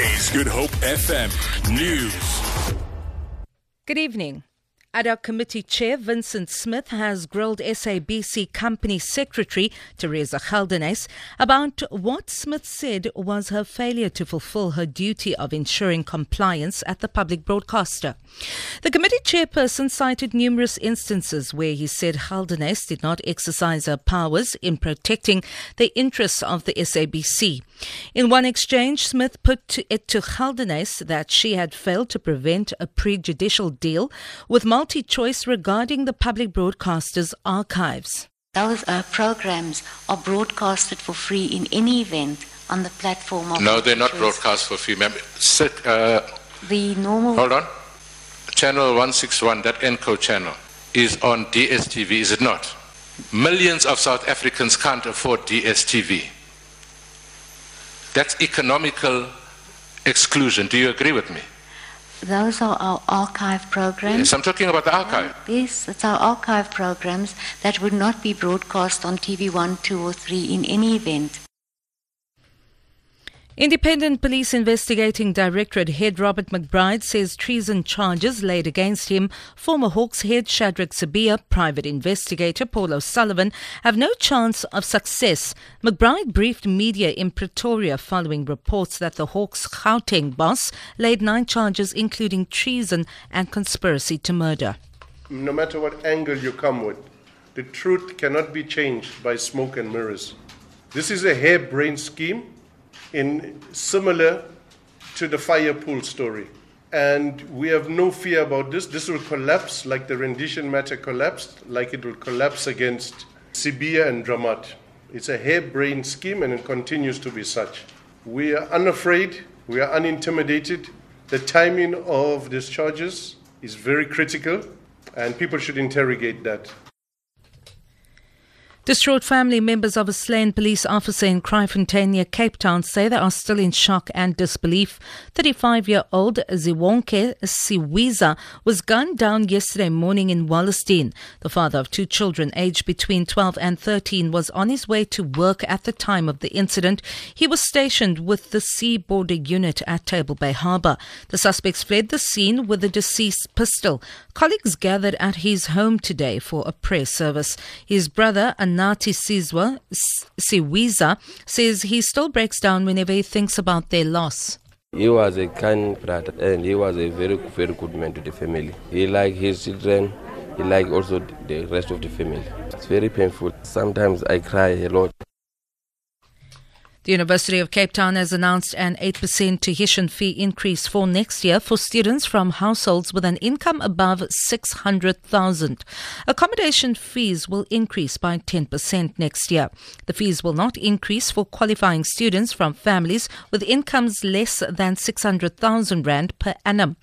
Is Good Hope FM News. Good evening. Ad hoc Committee Chair Vincent Smith has grilled SABC Company Secretary Theresa Geldenhuys about what Smith said was her failure to fulfill her duty of ensuring compliance at the public broadcaster. The committee chairperson cited numerous instances where he said Geldenhuys did not exercise her powers in protecting the interests of the SABC. In one exchange, Smith put it to Geldenhuys that she had failed to prevent a prejudicial deal with MultiChoice regarding the public broadcaster's archives. Those uh, programs are broadcasted for free in any event on the platform of. No, they're not Choice. broadcast for free. Mem- Sit, uh, The normal. hold on. Channel 161, that Encore channel, is on DSTV, is it not? Millions of South Africans can't afford DSTV. That's economical exclusion. Do you agree with me? Those are our archive programs. Yes, I'm talking about the archive. Yes, it's our archive programs that would not be broadcast on TV 1, 2, or 3 in any event. Independent Police Investigating Directorate Head Robert McBride says treason charges laid against him, former Hawks head Shadrack Sibiya, private investigator Paul O'Sullivan, have no chance of success. McBride briefed media in Pretoria following reports that the Hawks Gauteng boss laid nine charges including treason and conspiracy to murder. no matter what angle you come with, the truth cannot be changed by smoke and mirrors. This is a harebrained scheme in similar to the fire pool story. And we have no fear about this. This will collapse like the rendition matter collapsed, like it will collapse against Sibiya and Dramat. It's a harebrained scheme and it continues to be such. We are unafraid, we are unintimidated. The timing of these charges is very critical and people should interrogate that. Distraught family members of a slain police officer in Kraaifontein near Cape Town say they are still in shock and disbelief. 35-year-old Ziwonke Siwiza was gunned down yesterday morning in Wallacedene. The father of two children aged between 12 and 13 was on his way to work at the time of the incident. He was stationed with the Sea Border Unit at Table Bay Harbour. The suspects fled the scene with the deceased pistol. Colleagues gathered at his home today for a prayer service. His brother, Anati Sizwa Siwiza, says he still breaks down whenever he thinks about their loss. He was a kind brother and he was a very, very good man to the family. He liked his children, he liked also the rest of the family. It's very painful. Sometimes I cry a lot. The University of Cape Town has announced an 8% tuition fee increase for next year for students from households with an income above 600,000. Accommodation fees will increase by 10% next year. The fees will not increase for qualifying students from families with incomes less than 600,000 rand per annum.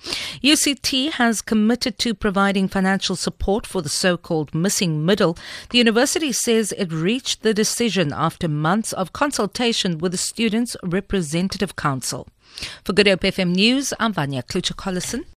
UCT has committed to providing financial support for the so-called missing middle. The university says it reached the decision after months of consultation with the Students' Representative Council. For Good Hope FM News, I'm Vanya Klucher-Collison.